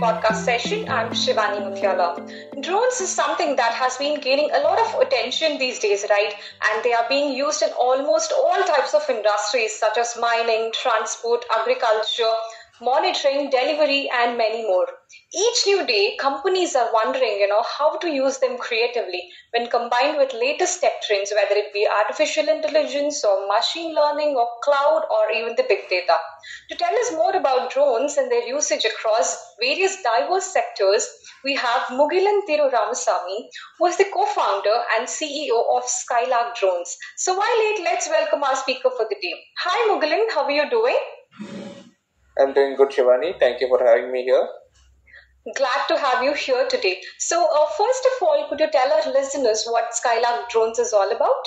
podcast session. I'm Shivani Muthyala. Drones is something that has been gaining a lot of attention these days, right? And they are being used in almost all types of industries such as mining, transport, agriculture, monitoring, delivery, and many more. Each new day, companies are wondering, you know, how to use them creatively when combined with latest tech trends, whether it be artificial intelligence or machine learning or cloud or even the big data. To tell us more about drones and their usage across various diverse sectors, we have Mughilan Thiru Ramasamy, who is the co-founder and CEO of Skylark Drones. So while late, let's welcome our speaker for the day. Hi Mughilan, how are you doing? I'm doing good, Shivani. Thank you for having me here. Glad to have you here today. So, uh, first of all, could you tell our listeners what Skylark Drones is all about?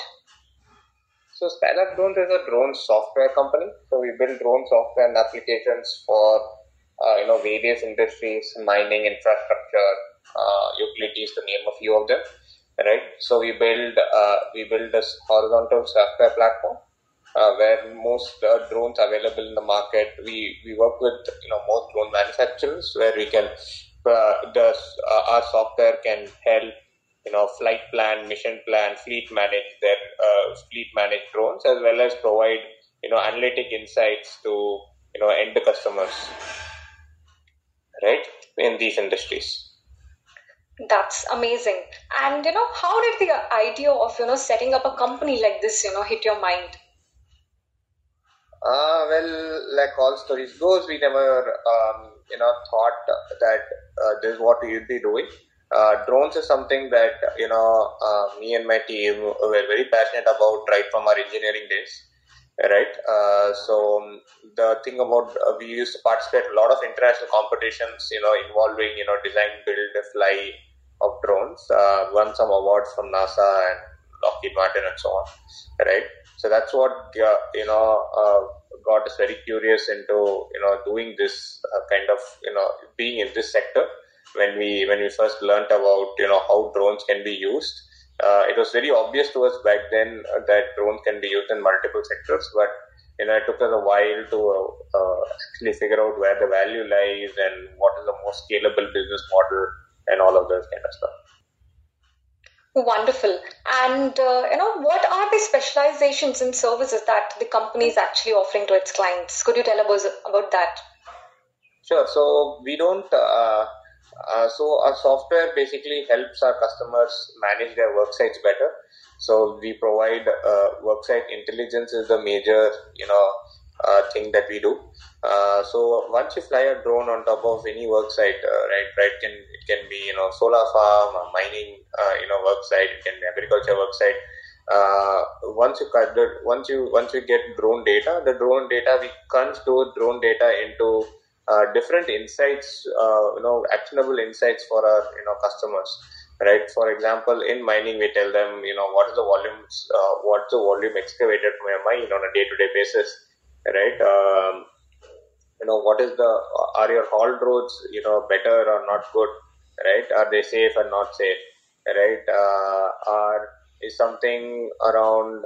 So, Skylark Drones is a drone software company. So, we build drone software and applications for uh, you know various industries, mining, infrastructure, uh, utilities, to name a few of them. Right. So, we build uh, we build this horizontal software platform uh, where most uh, drones available in the market. We we work with you know most drone manufacturers where we can uh, the uh, our software can help you know flight plan, mission plan, fleet manage their uh, fleet manage drones as well as provide you know analytic insights to you know end customers right in these industries. That's amazing. And you know, how did the idea of you know setting up a company like this you know hit your mind? Uh, well, like all stories goes, we never, um, you know, thought that uh, this is what we would be doing. Uh, drones is something that you know uh, me and my team were very passionate about right from our engineering days, right? Uh, so um, the thing about uh, we used to participate a lot of international competitions, you know, involving you know design, build, fly of drones. Won some awards from NASA and Lockheed Martin and so on, right? So that's what uh, you know uh, got us very curious into you know doing this uh, kind of you know being in this sector. When we when we first learned about you know how drones can be used, uh, it was very obvious to us back then that drones can be used in multiple sectors. But you know it took us a while to uh, actually figure out where the value lies and what is the most scalable business model and all of those kind of stuff. Wonderful. And uh, you know, what are the specializations and services that the company is actually offering to its clients? Could you tell us about that? Sure. So we don't. Uh, uh, so our software basically helps our customers manage their work sites better. So we provide uh, worksite intelligence is the major, you know, uh, thing that we do. Uh, so once you fly a drone on top of any work site, uh, right, right, can it can be you know solar farm, mining, uh, you know, work site, it can be agriculture work site. Uh, once you cut the, once you once you get drone data, the drone data we convert drone data into uh, different insights, you know, actionable insights for our you know customers right? For example, in mining, we tell them, you know, what is the volumes, uh, what's the volume excavated from a mine on a day-to-day basis, right? Um, you know, what is the, are your hauled roads, you know, better or not good, right? Are they safe or not safe, right? Uh, are, is something around,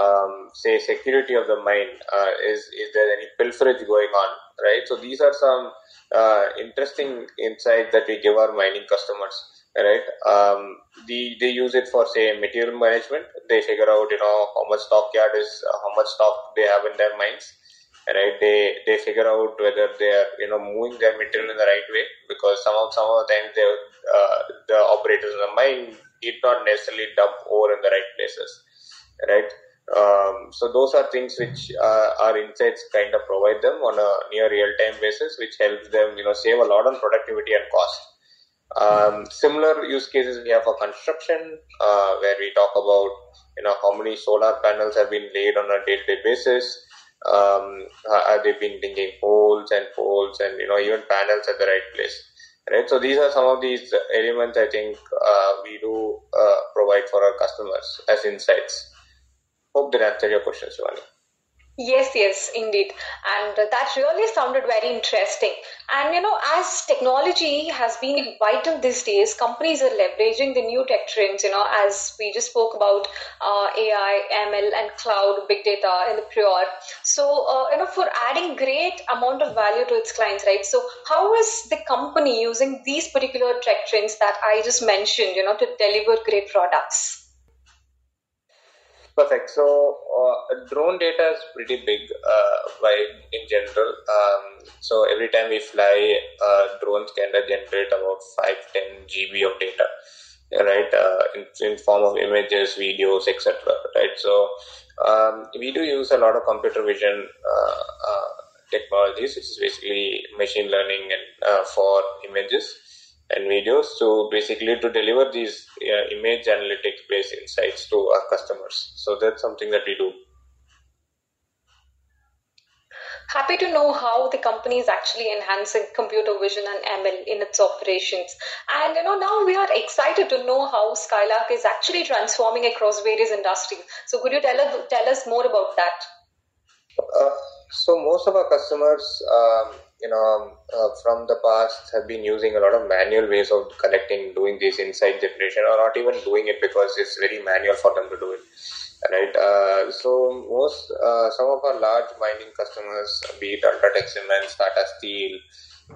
um, say, security of the mine, uh, is, is there any pilferage going on, right? So these are some uh, interesting insights that we give our mining customers right? Um, the, they use it for say material management. They figure out you know how much stockyard is, uh, how much stock they have in their mines, right? They they figure out whether they are you know moving their material in the right way because some of some of the times they uh, the operators in the mine did not necessarily dump ore in the right places, right? Um, so those are things which uh, our insights kind of provide them on a near real time basis, which helps them you know save a lot on productivity and cost. Um, similar use cases we have for construction, uh, where we talk about you know how many solar panels have been laid on a day-to-day basis. Um, have they been digging poles and poles and you know even panels at the right place, right? So these are some of these elements I think uh, we do uh, provide for our customers as insights. Hope that answered your question, Shivani. Yes, yes, indeed. And that really sounded very interesting. And you know, as technology has been vital these days, companies are leveraging the new tech trends, you know, as we just spoke about uh, AI, ML, and cloud, big data in the prior. So, uh, you know, for adding great amount of value to its clients, right? So, how is the company using these particular tech trends that I just mentioned, you know, to deliver great products? Perfect. So uh, drone data is pretty big uh, by in general. Um, so every time we fly, uh, drones can generate about 5 10 GB of data, right? Uh, in, in form of images, videos, etc. Right. So um, we do use a lot of computer vision uh, uh, technologies, which is basically machine learning and for images and videos to basically to deliver these uh, image analytics based insights to our customers. So that's something that we do. Happy to know how the company is actually enhancing computer vision and ml in its operations. And you know now we are excited to know how skylark is actually transforming across various industries. So could you tell us tell us more about that? Uh, so most of our customers um, you know uh, from the past have been using a lot of manual ways of collecting doing this insight generation or not even doing it because it's very manual for them to do it right? Uh, so most uh, some of our large mining customers be it ultratech cement tata steel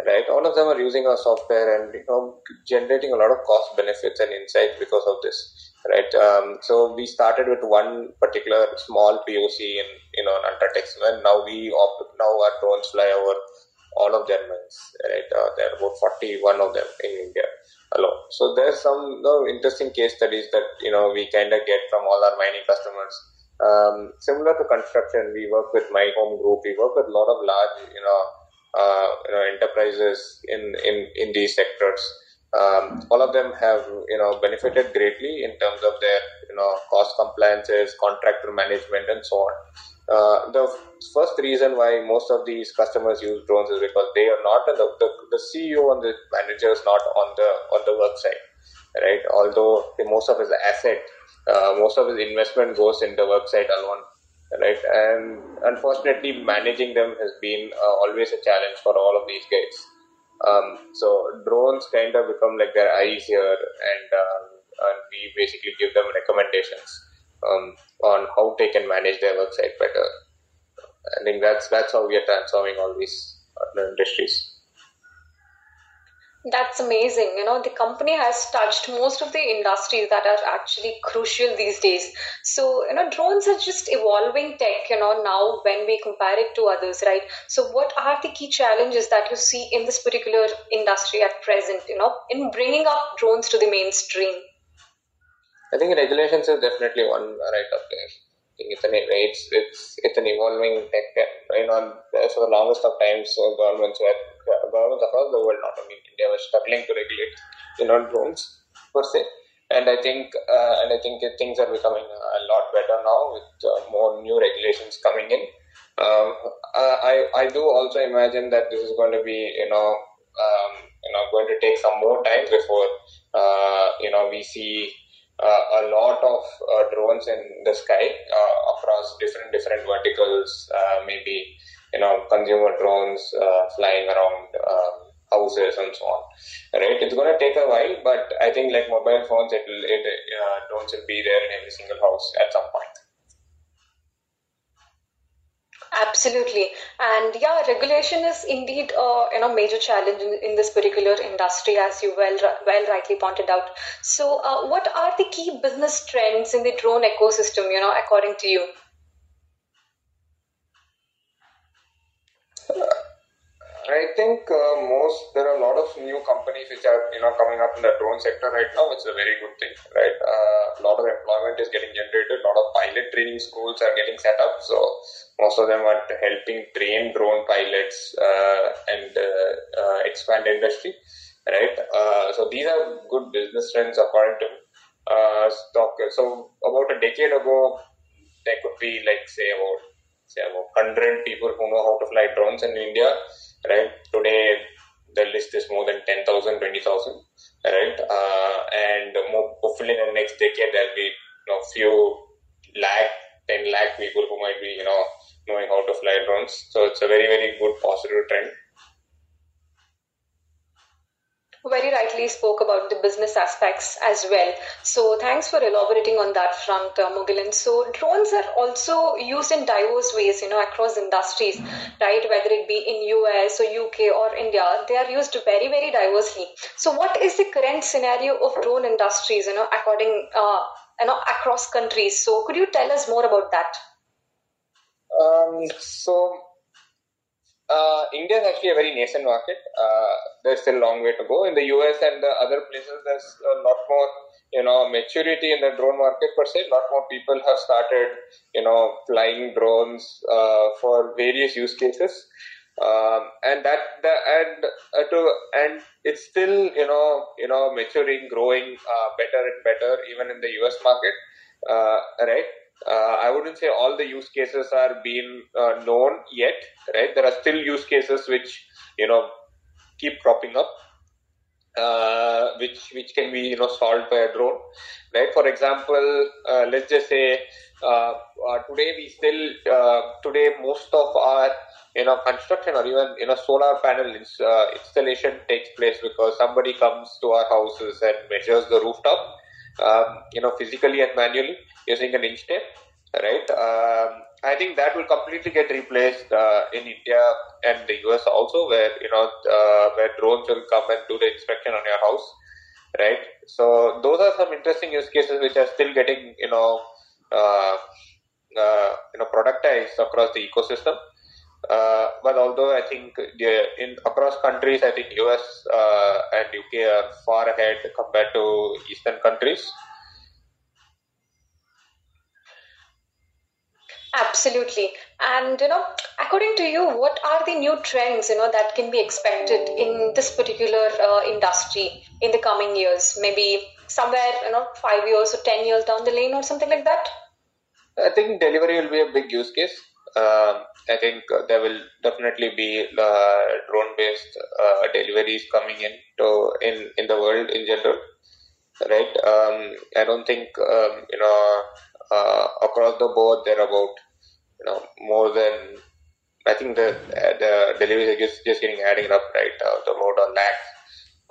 right all of them are using our software and you know generating a lot of cost benefits and insights because of this right? Um, so we started with one particular small poc in you know ultratech cement. Now we now our drones fly over all of their mines, right? Uh, there are about 41 of them in India alone. So there's some no, interesting case studies that, you know, we kind of get from all our mining customers. Um, similar to construction, we work with my home group. We work with a lot of large, you know, uh, you know, enterprises in, in, in these sectors. Um, all of them have, you know, benefited greatly in terms of their, you know, cost compliances, contractor management, and so on. Uh, the first reason why most of these customers use drones is because they are not the, the, the CEO and the manager is not on the on the work site, right? Although most of his asset, uh, most of his investment goes in the website alone, right? And unfortunately, managing them has been uh, always a challenge for all of these guys. Um, so drones kind of become like their eyes here, and, um, and we basically give them recommendations um, on how they can manage their website better. I think that's that's how we are transforming all these industries. That's amazing. You know, the company has touched most of the industries that are actually crucial these days. So, you know, drones are just evolving tech, you know, now when we compare it to others, right? So, what are the key challenges that you see in this particular industry at present, you know, in bringing up drones to the mainstream? I think regulations is definitely one right up there. I think it's an it's it's it's an evolving tech. You know, for the longest of times, so governments were governments across the world, not only India, were struggling to regulate you know drones per se. And I think uh, and I think things are becoming a lot better now with uh, more new regulations coming in. Um, I I do also imagine that this is going to be you know um, you know going to take some more time before uh, you know we see uh, a lot of uh, drones in the sky uh, across different different verticals. maybe you know consumer drones flying around um, houses and so on. Right? It's going to take a while, but I think like mobile phones, it will it drones will be there in every single house at some point. Absolutely, and yeah, regulation is indeed a you know major challenge in, in this particular industry, as you well well rightly pointed out. So, uh, what are the key business trends in the drone ecosystem? You know, according to you. I think uh, most there are a lot of new companies which are you know coming up in the drone sector right now. which is a very good thing, right? Uh, a lot of employment is getting generated. A lot of pilot training schools are getting set up. So most of them are helping train drone pilots uh, and uh, uh, expand industry, right? Uh, so these are good business trends according to stock. So about a decade ago, there could be like say about say about hundred people who know how to fly drones in India right? Today, the list is more than 10,000, 20,000, right? Uh, and more, hopefully in the next decade, there'll be you know, few lakh, 10 lakh people who might be, you know, knowing how to fly drones. So it's a very, very good positive trend very rightly spoke about the business aspects as well. So thanks for elaborating on that front, uh, Mughilan. So drones are also used in diverse ways, you know, across industries, right? Whether it be in US or UK or India, they are used very, very diversely. So what is the current scenario of drone industries, you know, according, uh, you know, across countries? So could you tell us more about that? Um, so uh, India is actually a very nascent market. Uh, there's still a long way to go. In the US and the other places, there's a lot more, you know, maturity in the drone market per se. A lot more people have started, you know, flying drones uh, for various use cases. Um, and that the, and uh, to and it's still you know you know maturing, growing uh, better and better even in the US market, uh, right? Uh, I wouldn't say all the use cases are being uh, known yet, right? There are still use cases which you know keep cropping up, uh, which which can be you know solved by a drone, right? For example, uh, let's just say uh, uh, today we still today most of our you know construction or even you know solar panel ins- installation takes place because somebody comes to our houses and measures the rooftop, um, you know physically and manually using an inch tape, right? Um, I think that will completely get replaced uh, in India and the US also, where you know uh, where drones will come and do the inspection on your house, right? So those are some interesting use cases which are still getting you know uh, uh you know productized across the ecosystem. But although I think in across countries, I think US uh, and UK are far ahead compared to Eastern countries. Absolutely. And, you know, according to you, what are the new trends, you know, that can be expected in this particular uh, industry in the coming years? Maybe somewhere, you know, five years or 10 years down the lane or something like that? I think delivery will be a big use case. Um, I think uh, there will definitely be uh, drone-based uh, deliveries coming in to in in the world in general, right? Um, I don't think um, you know uh, across the board they're about you know more than I think the the deliveries are just, just getting adding up right uh, the more on lakh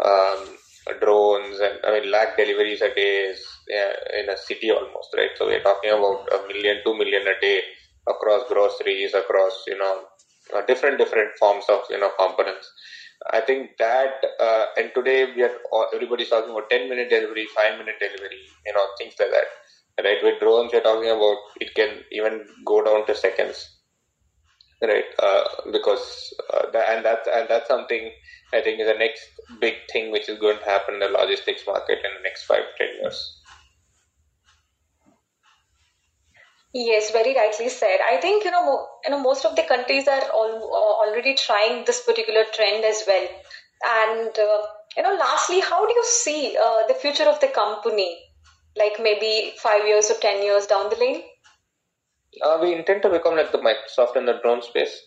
um, drones and I mean lakh deliveries a day is yeah, in a city almost right so we're talking about a million two million a day across groceries across you know uh, different different forms of you know components. I think that uh, and today we are everybody's talking about 10 minute delivery 5 minute delivery you know things like that. Right? With drones we're talking about it can even go down to seconds. Right? Uh, because uh, that, and that's and that's something i think is the next big thing which is going to happen in the logistics market in the next 5 to 10 years Yes, very rightly said. I think you know, you know, most of the countries are all, already trying this particular trend as well. And uh, you know, lastly, how do you see uh, the future of the company? like maybe five years or ten years down the lane? Uh, we intend to become like the Microsoft in the drone space.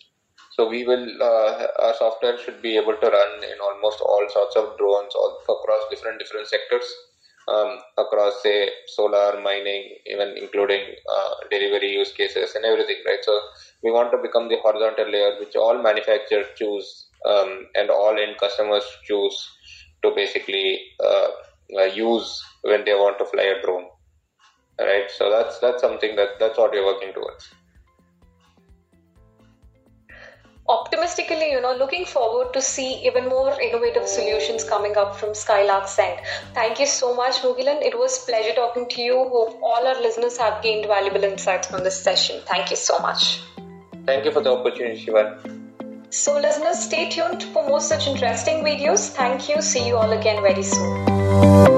So we will, uh, our software should be able to run in almost all sorts of drones, all across different different sectors, um, across say solar, mining, even including uh, delivery use cases and everything, right? So we want to become the horizontal layer which all manufacturers choose um, and all end customers choose to basically uh, uh, use when they want to fly a drone right so that's that's something that that's what we're working towards optimistically, you know, looking forward to see even more innovative solutions coming up from Skylark end. Thank you so much, Mughilan. It was pleasure talking to you. Hope all our listeners have gained valuable insights from this session. Thank you so much. Thank you for the opportunity, Shivan. So, listeners, stay tuned for more such interesting videos. Thank you. See you all again very soon.